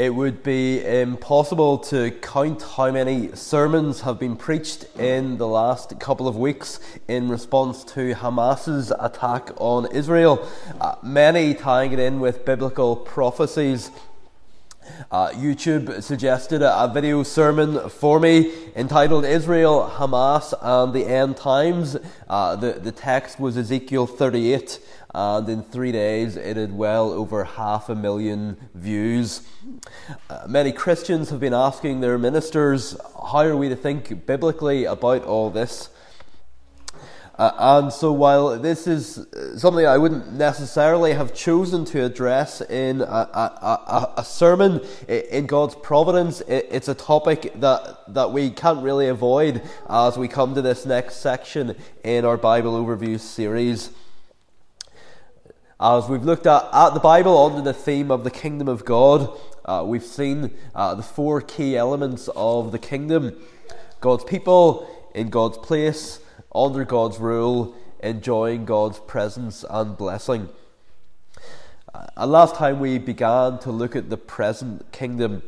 It would be impossible to count how many sermons have been preached in the last couple of weeks in response to Hamas's attack on Israel, uh, many tying it in with biblical prophecies. Uh, YouTube suggested a, a, video sermon for me entitled Israel, Hamas, and the End Times. Uh, the, the text was Ezekiel 38, and in three days it had well over half a million views. Uh, many Christians have been asking their ministers, how are we to think biblically about all this? Uh, and so, while this is something I wouldn't necessarily have chosen to address in a, a, a, a sermon in God's providence, it's a topic that, that we can't really avoid as we come to this next section in our Bible Overview series. As we've looked at, at the Bible under the theme of the kingdom of God, uh, we've seen uh, the four key elements of the kingdom God's people in God's place, under God's rule, enjoying God's presence and blessing. Uh, and last time we began to look at the present kingdom.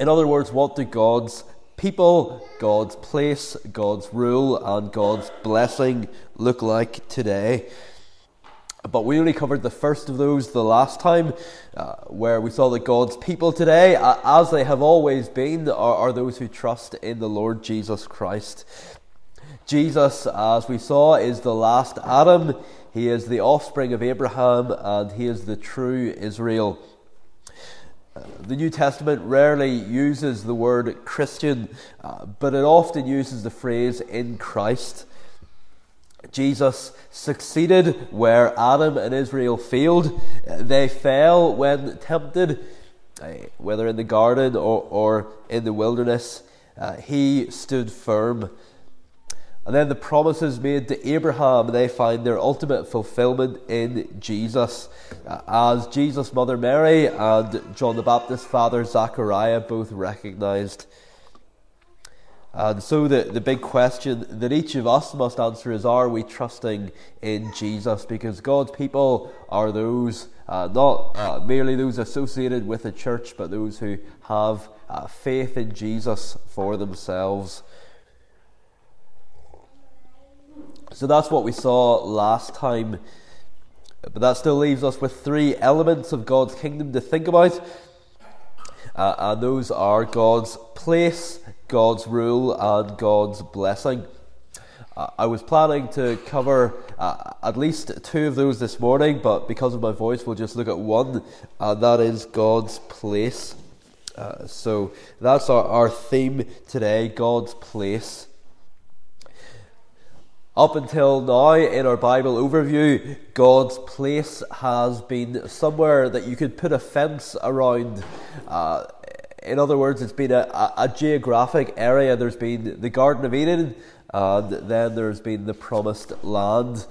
In other words, what do God's people, God's place, God's rule, and God's blessing look like today? But we only covered the first of those the last time, uh, where we saw that God's people today, uh, as they have always been, are, are those who trust in the Lord Jesus Christ. Jesus, as we saw, is the last Adam. He is the offspring of Abraham, and he is the true Israel. Uh, the New Testament rarely uses the word Christian, uh, but it often uses the phrase in Christ. Jesus succeeded where Adam and Israel failed. They fell when tempted, uh, whether in the garden or, or in the wilderness. Uh, he stood firm. And then the promises made to Abraham, they find their ultimate fulfillment in Jesus. As Jesus' mother Mary and John the Baptist's father Zachariah both recognized. And so, the, the big question that each of us must answer is Are we trusting in Jesus? Because God's people are those, uh, not uh, merely those associated with the church, but those who have uh, faith in Jesus for themselves. So, that's what we saw last time. But that still leaves us with three elements of God's kingdom to think about. Uh, and those are God's place, God's rule and God's blessing. Uh, I was planning to cover uh, at least two of those this morning, but because of my voice, we'll just look at one, and that is God's place. Uh, so that's our, our theme today God's place. Up until now, in our Bible overview, God's place has been somewhere that you could put a fence around. Uh, in other words, it's been a, a, geographic area. There's been the Garden of Eden, and then there's been the Promised Land.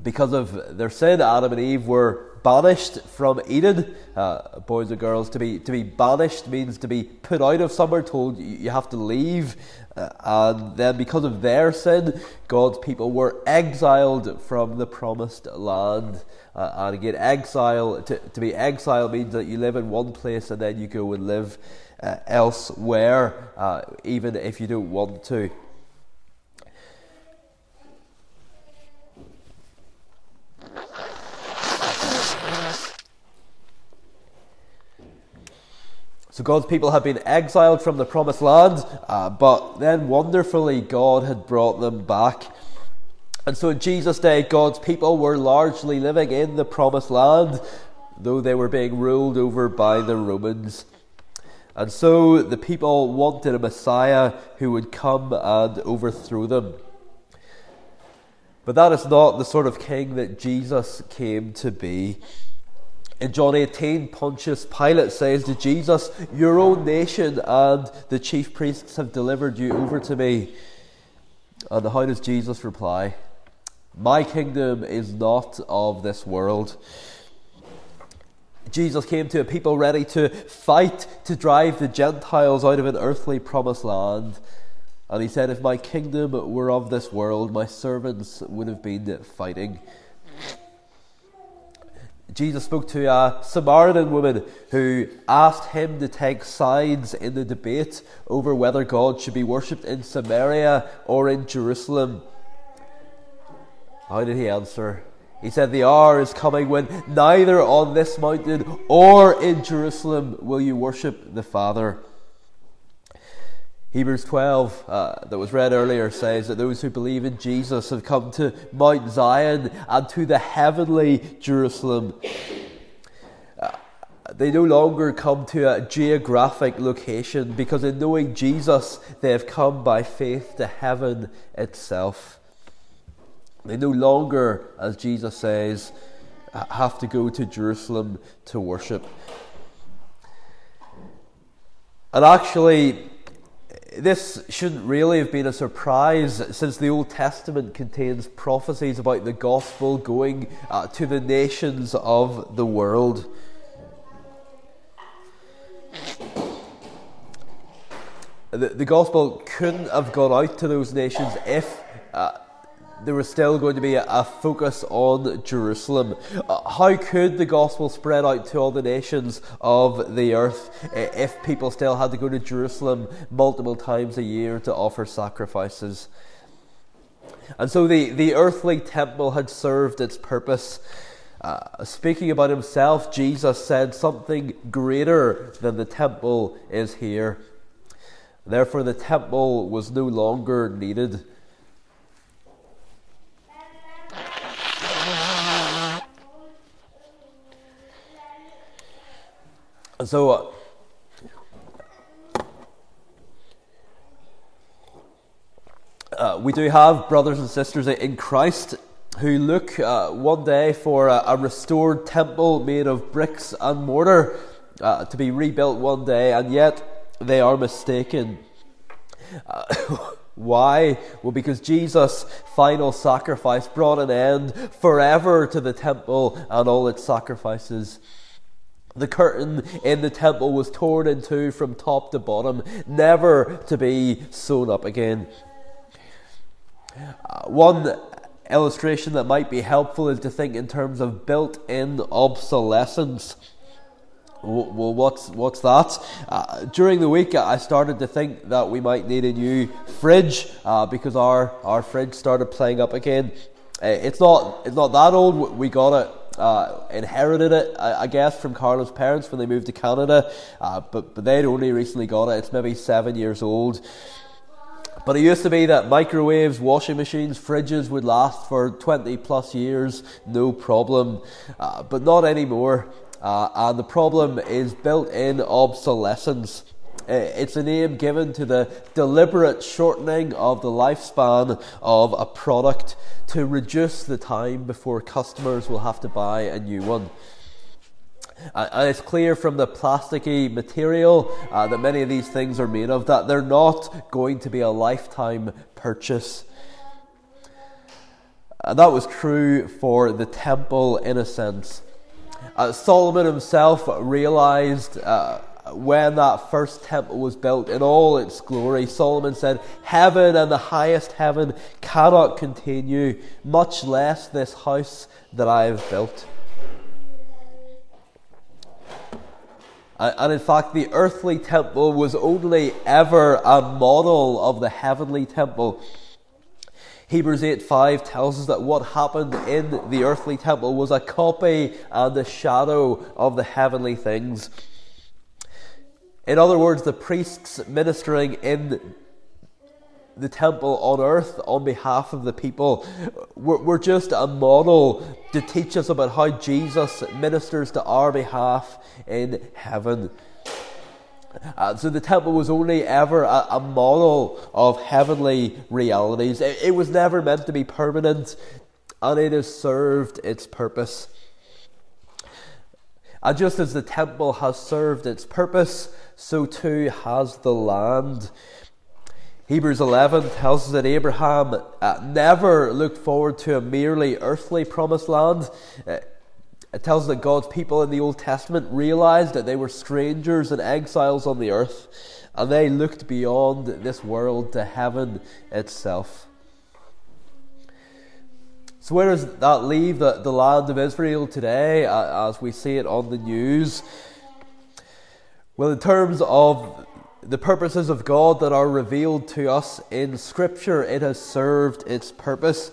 Because of their sin, Adam and Eve were banished from Eden. Uh, boys and girls, to be to be banished means to be put out of somewhere, told you have to leave. Uh, and then, because of their sin, God's people were exiled from the Promised Land. Uh, and again, exile, to, to be exiled means that you live in one place and then you go and live uh, elsewhere, uh, even if you don't want to. So God's people had been exiled from the promised land, uh, but then wonderfully God had brought them back. And so in Jesus' day, God's people were largely living in the promised land, though they were being ruled over by the Romans. And so the people wanted a Messiah who would come and overthrow them. But that is not the sort of king that Jesus came to be. In John 18, Pontius Pilate says to Jesus, Your own nation and the chief priests have delivered you over to me. And how does Jesus reply? My kingdom is not of this world. Jesus came to a people ready to fight to drive the Gentiles out of an earthly promised land. And he said, If my kingdom were of this world, my servants would have been fighting. Jesus spoke to a Samaritan woman who asked him to take sides in the debate over whether God should be worshipped in Samaria or in Jerusalem. How did he answer? He said, The hour is coming when neither on this mountain or in Jerusalem will you worship the Father. Hebrews 12, uh, that was read earlier, says that those who believe in Jesus have come to Mount Zion and to the heavenly Jerusalem. Uh, they no longer come to a geographic location because in knowing Jesus, they have come by faith to heaven itself. They no longer, as Jesus says, have to go to Jerusalem to worship. And actually, this shouldn't really have been a surprise since the Old Testament contains prophecies about the gospel going uh, to the nations of the world. The, the gospel couldn't have gone out to those nations if uh, there was still going to be a, focus on Jerusalem. Uh, how could the gospel spread out to all the nations of the earth if people still had to go to Jerusalem multiple times a year to offer sacrifices? And so the, the earthly temple had served its purpose. Uh, speaking about himself, Jesus said, Something greater than the temple is here. Therefore, the temple was no longer needed. So, uh, uh, we do have brothers and sisters in Christ who look uh, one day for a, a, restored temple made of bricks and mortar uh, to be rebuilt one day, and yet they are mistaken. Uh, why? Well, because Jesus' final sacrifice brought an end forever to the temple and all its sacrifices. The curtain in the temple was torn in two from top to bottom, never to be sewn up again. Uh, one illustration that might be helpful is to think in terms of built in obsolescence. Well, what's what's that? Uh, during the week, I started to think that we might need a new fridge uh, because our our fridge started playing up again. Uh, it's not it's not that old. We got it uh, inherited it, I, I, guess, from Carla's parents when they moved to Canada, uh, but, but they'd only recently got it. It's maybe seven years old. But it used to be that microwaves, washing machines, fridges would last for 20 plus years, no problem. Uh, but not anymore. Uh, and the problem is built in obsolescence. Uh, it's a name given to the deliberate shortening of the lifespan of a product to reduce the time before customers will have to buy a new one. And it's clear from the plasticky material uh, that many of these things are made of that they're not going to be a lifetime purchase. And that was true for the temple in a sense. Uh, Solomon himself realized uh, when that first temple was built in all its glory, Solomon said, Heaven and the highest heaven cannot contain you, much less this house that I have built. And in fact, the earthly temple was only ever a model of the heavenly temple. Hebrews 8 5 tells us that what happened in the earthly temple was a copy and a shadow of the heavenly things. In other words, the priests ministering in the temple on earth on behalf of the people were, were just a model to teach us about how Jesus ministers to our behalf in heaven. Uh, so the temple was only ever a, a model of heavenly realities. It, it was never meant to be permanent, and it has served its purpose. And just as the temple has served its purpose, so too has the land. Hebrews 11 tells us that Abraham uh, never looked forward to a merely earthly promised land. Uh, it tells us that God's people in the Old Testament realized that they were strangers and exiles on the earth, and they looked beyond this world to heaven itself. So, where does that leave the, the land of Israel today uh, as we see it on the news? Well, in terms of the purposes of God that are revealed to us in Scripture, it has served its purpose.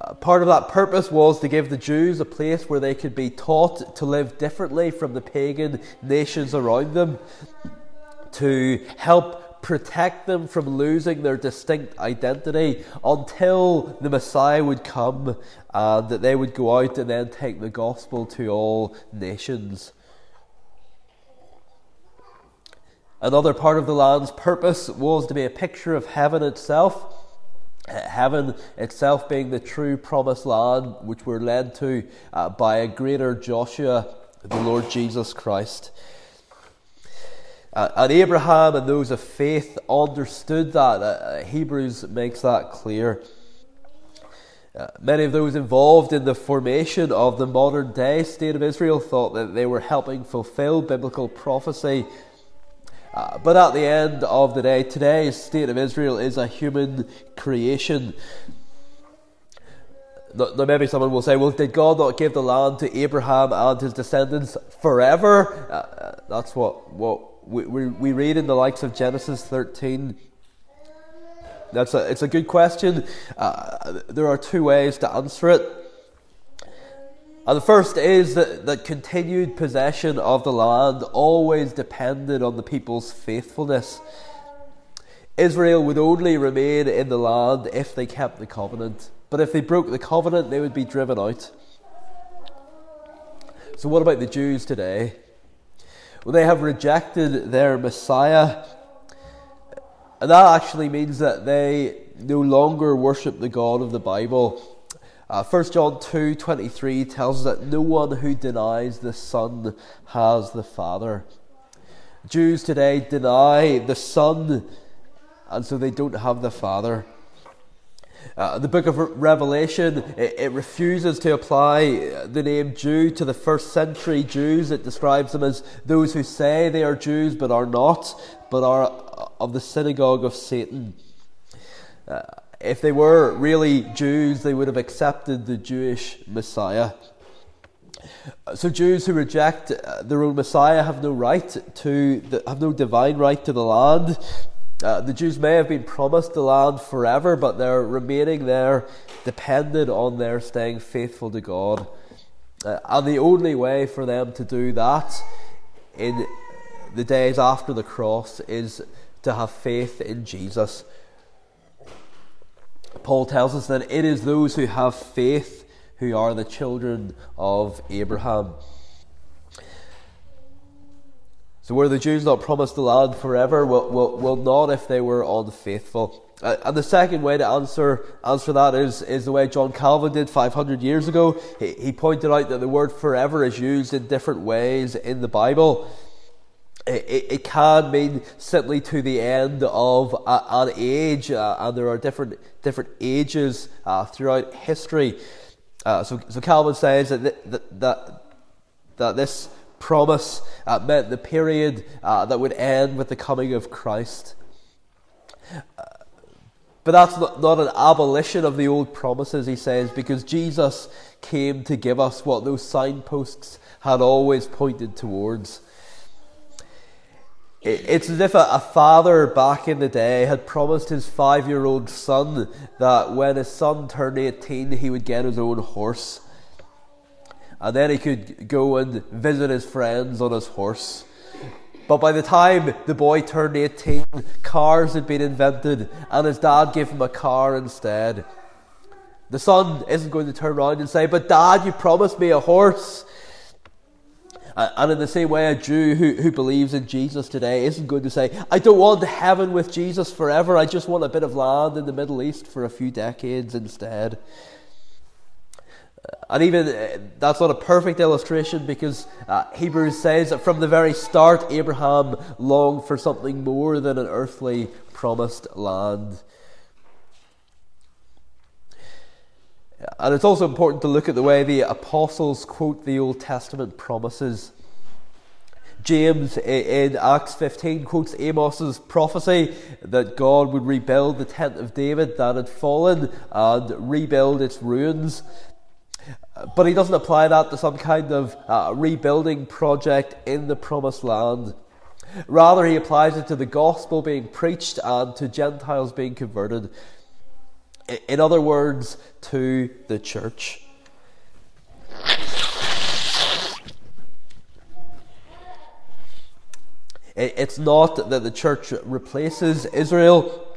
Uh, part of that purpose was to give the Jews a place where they could be taught to live differently from the pagan nations around them, to help protect them from losing their distinct identity until the Messiah would come and that they would go out and then take the gospel to all nations. Another part of the land's purpose was to be a picture of heaven itself. Heaven itself being the true promised land which we're led to uh, by a greater Joshua, the Lord Jesus Christ. Uh, and Abraham and those of faith understood that. Uh, Hebrews makes that clear. Uh, many of those involved in the formation of the modern day state of Israel thought that they were helping fulfill biblical prophecy. Uh, but at the end of the day, today's state of Israel is a human creation. Now, maybe someone will say, well, did God not give the land to Abraham and his descendants forever? Uh, uh that's what, what we, we, we read in the likes of Genesis 13. That's a, it's a good question. Uh, there are two ways to answer it. And the first is that, that continued possession of the land always depended on the people's faithfulness. Israel would only remain in the land if they kept the covenant. But if they broke the covenant, they would be driven out. So, what about the Jews today? Well, they have rejected their Messiah. And that actually means that they no longer worship the God of the Bible. Uh, 1 John 2 23 tells us that no one who denies the Son has the Father. Jews today deny the Son, and so they don't have the Father. Uh, the book of Revelation, it, it, refuses to apply the name Jew to the first century Jews. It describes them as those who say they are Jews but are not, but are of the synagogue of Satan. Uh, if they were really Jews, they would have accepted the Jewish Messiah. So Jews who reject uh, their own Messiah have no right to the, have no divine right to the land. Uh, the Jews may have been promised the land forever, but their remaining there depended on their staying faithful to God. Uh, and the only way for them to do that in the days after the cross is to have faith in Jesus. Paul tells us that it is those who have faith who are the children of Abraham. So were the Jews not promised the land forever? Well, well, well not if they were unfaithful. Uh, and the second way to answer answer that is is the way John Calvin did 500 years ago. He, he pointed out that the word forever is used in different ways in the Bible. It, it, can mean simply to the end of an age, uh, and there are different different ages uh, throughout history. Uh, so, so Calvin says that, that that that this promise uh, meant the period uh, that would end with the coming of Christ. Uh, but that's not, not an abolition of the old promises, he says, because Jesus came to give us what those signposts had always pointed towards. It's as if a, father back in the day had promised his five year old son that when his son turned 18, he would get his own horse and then he could go and visit his friends on his horse. But by the time the boy turned 18, cars had been invented, and his dad gave him a car instead. The son isn't going to turn around and say, But dad, you promised me a horse. And in the same way, a Jew who, who believes in Jesus today isn't going to say, I don't want heaven with Jesus forever, I just want a bit of land in the Middle East for a few decades instead. And even uh, that's not a perfect illustration because uh, Hebrews says that from the very start, Abraham longed for something more than an earthly promised land. And it's also important to look at the way the apostles quote the Old Testament promises. James in Acts 15 quotes Amos's prophecy that God would rebuild the tent of David that had fallen and rebuild its ruins. But he doesn't apply that to some kind of uh, rebuilding project in the promised land. Rather, he applies it to the gospel being preached and to Gentiles being converted. In other words, to the church. It's not that the church replaces Israel,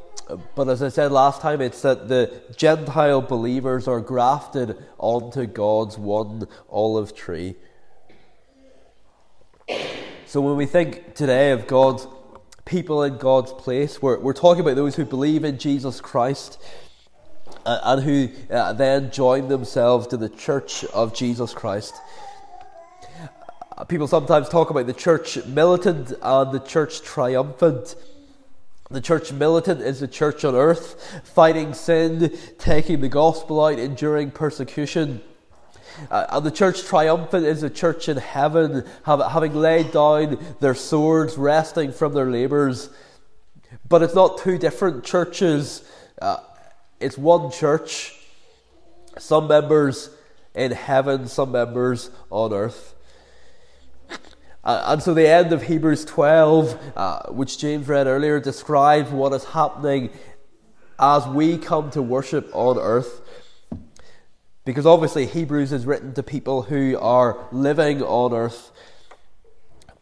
but as I said last time, it's that the Gentile believers are grafted onto God's one olive tree. So when we think today of God's people in God's place, we're, we're talking about those who believe in Jesus Christ and who uh, then join themselves to the church of Jesus Christ. Uh, people sometimes talk about the church militant and the church triumphant. The church militant is the church on earth, fighting sin, taking the gospel out, enduring persecution. Uh, and the church triumphant is the church in heaven, having laid down their swords, resting from their labours. But it's not two different churches, uh, it's one church. Some members in heaven, some members on earth. Uh, and so the end of Hebrews 12, uh, which James read earlier, describes what is happening as we come to worship on earth. Because obviously, Hebrews is written to people who are living on earth.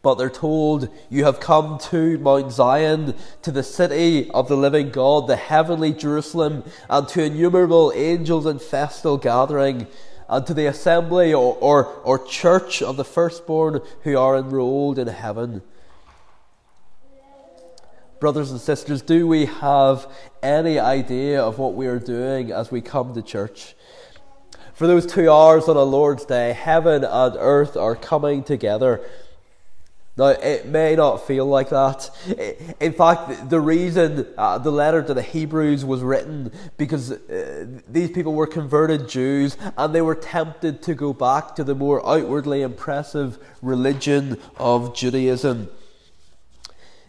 But they're told, You have come to Mount Zion, to the city of the living God, the heavenly Jerusalem, and to innumerable angels in festal gathering and to the assembly or, or, or church of the firstborn who are enrolled in heaven. Brothers and sisters, do we have any idea of what we are doing as we come to church? For those two hours on a Lord's Day, heaven and earth are coming together now, it may not feel like that. In fact, the reason uh, the letter to the Hebrews was written because uh, these people were converted Jews and they were tempted to go back to the more outwardly impressive religion of Judaism.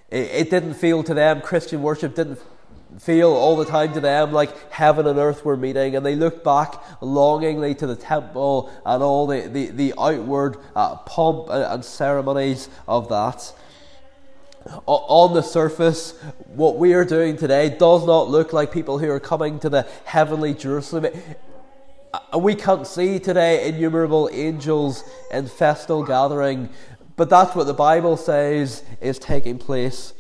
It, it didn't feel to them, Christian worship didn't feel all the time to them like heaven and earth were meeting, and they looked back longingly to the temple and all the, the, the outward uh, pomp and ceremonies of that. On the surface, what we are doing today does not look like people who are coming to the heavenly Jerusalem. Uh, we can't see today innumerable angels in festal gathering, but that's what the Bible says is taking place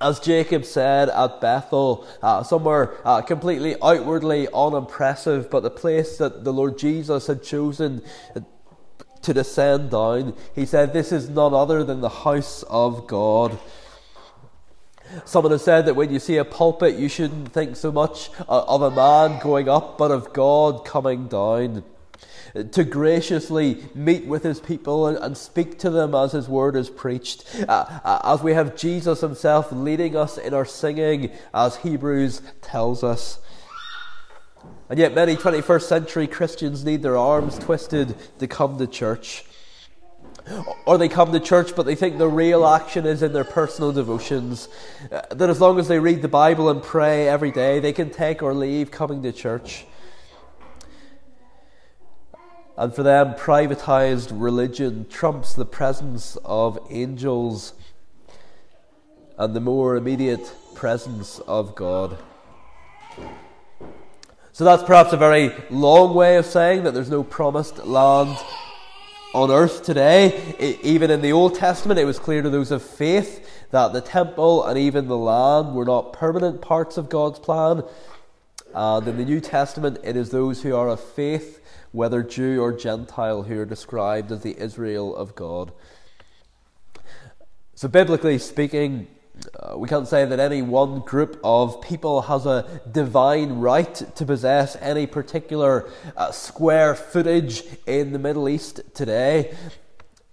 as Jacob said at Bethel, uh, somewhere uh, completely outwardly unimpressive, but the place that the Lord Jesus had chosen to descend down, he said, This is none other than the house of God. Someone has said that when you see a pulpit, you shouldn't think so much uh, of a man going up, but of God coming down to graciously meet with his people and, speak to them as his word is preached. Uh, uh, as we have Jesus himself leading us in our singing, as Hebrews tells us. And yet, many 21st century Christians need their arms twisted to come to church. Or they come to church, but they think the real action is in their personal devotions. Uh, that as long as they read the Bible and pray every day, they can take or leave coming to church. And for them, privatized religion trumps the presence of angels and the more immediate presence of God. So that's perhaps a very long way of saying that there's no promised land on earth today. even in the Old Testament, it was clear to those of faith that the temple and even the land were not permanent parts of God's plan. And in the New Testament, it is those who are of faith whether Jew or Gentile, who are described as the Israel of God. So, biblically speaking, uh, we can't say that any one group of people has a divine right to possess any particular uh, square footage in the Middle East today,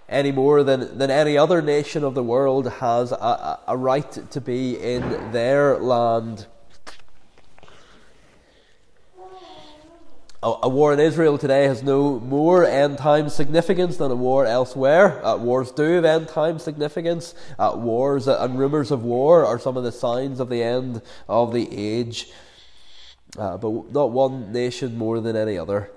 any more than, than any other nation of the world has a, a right to be in their land. A, war in Israel today has no more end time significance than a war elsewhere. Uh, wars do have end time significance. Uh, wars and rumours of war are some of the signs of the end of the age. Uh, but not one nation more than any other.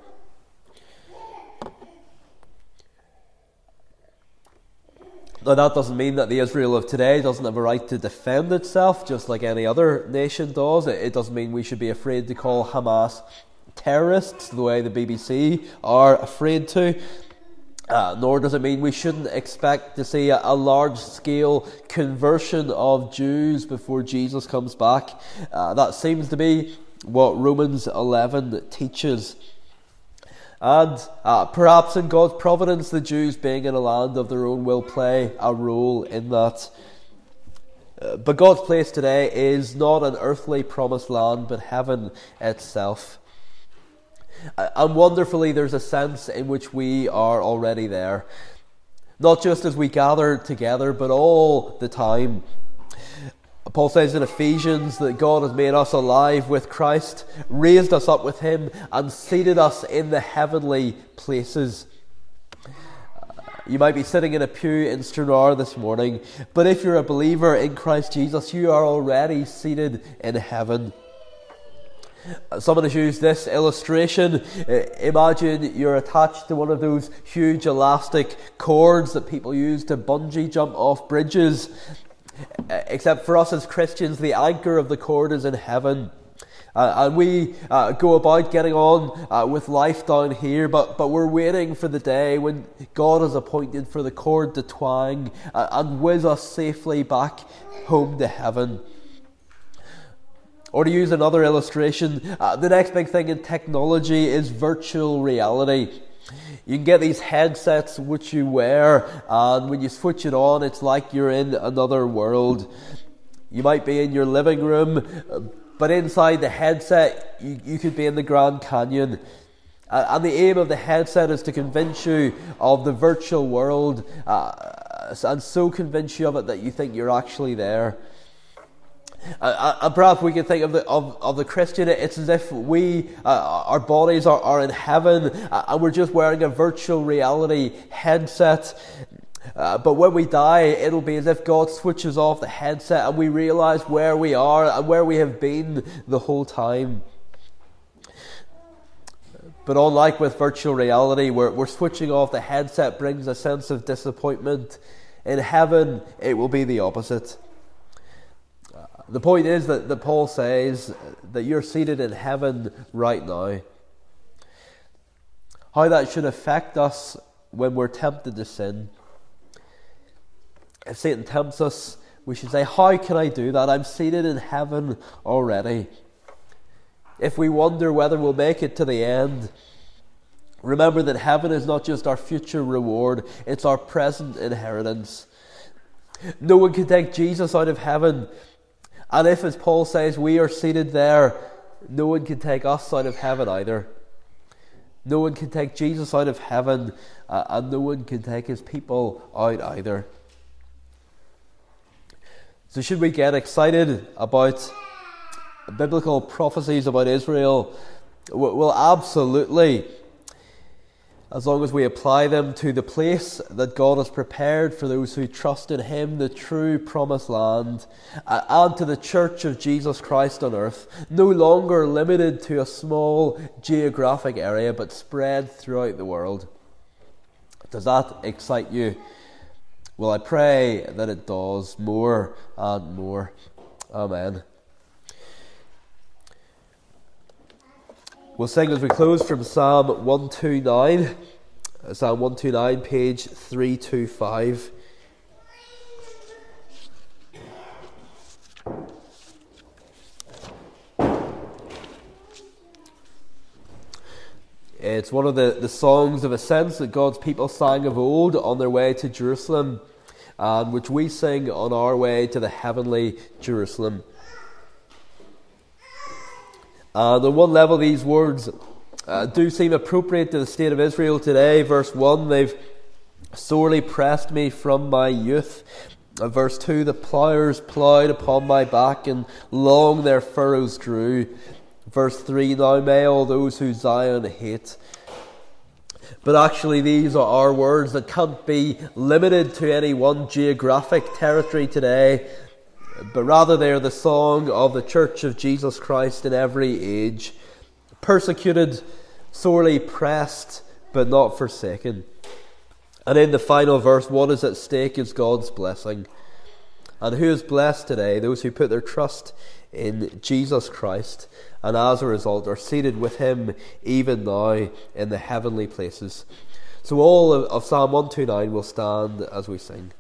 Now, that doesn't mean that the Israel of today doesn't have a right to defend itself, just like any other nation does. It doesn't mean we should be afraid to call Hamas terrorists, the way the BBC are afraid to. Uh, nor does it mean we shouldn't expect to see a, a, large scale conversion of Jews before Jesus comes back. Uh, that seems to be what Romans 11 teaches. And uh, perhaps in God's providence, the Jews being in a land of their own will play a role in that. Uh, but God's place today is not an earthly promised land, but heaven itself. Uh, and wonderfully, there's a sense in which we are already there. Not just as we gather together, but all the time. Paul says in Ephesians that God has made us alive with Christ, raised us up with Him, and seated us in the heavenly places. You might be sitting in a pew in Stranraer this morning, but if you're a believer in Christ Jesus, you are already seated in heaven. Someone has used this illustration. Imagine you're attached to one of those huge elastic cords that people use to bungee jump off bridges. Uh, except for us as Christians, the anchor of the cord is in heaven. Uh, and we uh, go about getting on uh, with life down here, but, but we're waiting for the day when God has appointed for the cord to twang uh, and whiz us safely back home to heaven. Or to use another illustration, uh, the next big thing in technology is virtual reality. You can get these headsets which you wear, and when you switch it on, it's like you're in another world. You might be in your living room, but inside the headset, you, you could be in the Grand Canyon. And the aim of the headset is to convince you of the virtual world uh, and so convince you of it that you think you're actually there. Uh, perhaps we can think of the, of, of the Christian, it's as if we, uh, our bodies are, are in heaven uh, and we're just wearing a virtual reality headset. Uh, but when we die, it'll be as if God switches off the headset and we realize where we are and where we have been the whole time. But unlike with virtual reality, where, where switching off the headset brings a sense of disappointment, in heaven it will be the opposite. The point is that, that Paul says that you're seated in heaven right now. How that should affect us when we're tempted to sin. If Satan tempts us, we should say, How can I do that? I'm seated in heaven already. If we wonder whether we'll make it to the end, remember that heaven is not just our future reward, it's our present inheritance. No one can take Jesus out of heaven and if, as Paul says, we are seated there, no one can take us out of heaven either. No one can take Jesus out of heaven, uh, and no one can take his people out either. So, should we get excited about biblical prophecies about Israel? Well, absolutely as long as we apply them to the place that God has prepared for those who trust in Him, the true promised land, and to the church of Jesus Christ on earth, no longer limited to a small geographic area but spread throughout the world. Does that excite you? Well, I pray that it does more and more. Amen. We'll sing as we close from Psalm 129, Psalm 129, page 325. It's one of the, the songs of ascents that God's people sang of old on their way to Jerusalem, and which we sing on our way to the heavenly Jerusalem. And on one level, these words uh, do seem appropriate to the state of Israel today. Verse 1 they've sorely pressed me from my youth. Uh, verse 2 the ploughers ploughed upon my back, and long their furrows grew. Verse 3 Now may all those who Zion hate. But actually, these are our words that can't be limited to any one geographic territory today, but rather they're the song of the Church of Jesus Christ in every age, persecuted, sorely pressed, but not forsaken. And in the final verse, what is at stake is God's blessing. And who is blessed today? Those who put their trust in Jesus Christ and as a result are seated with Him even now in the heavenly places. So all of Psalm 129 will stand as we sing.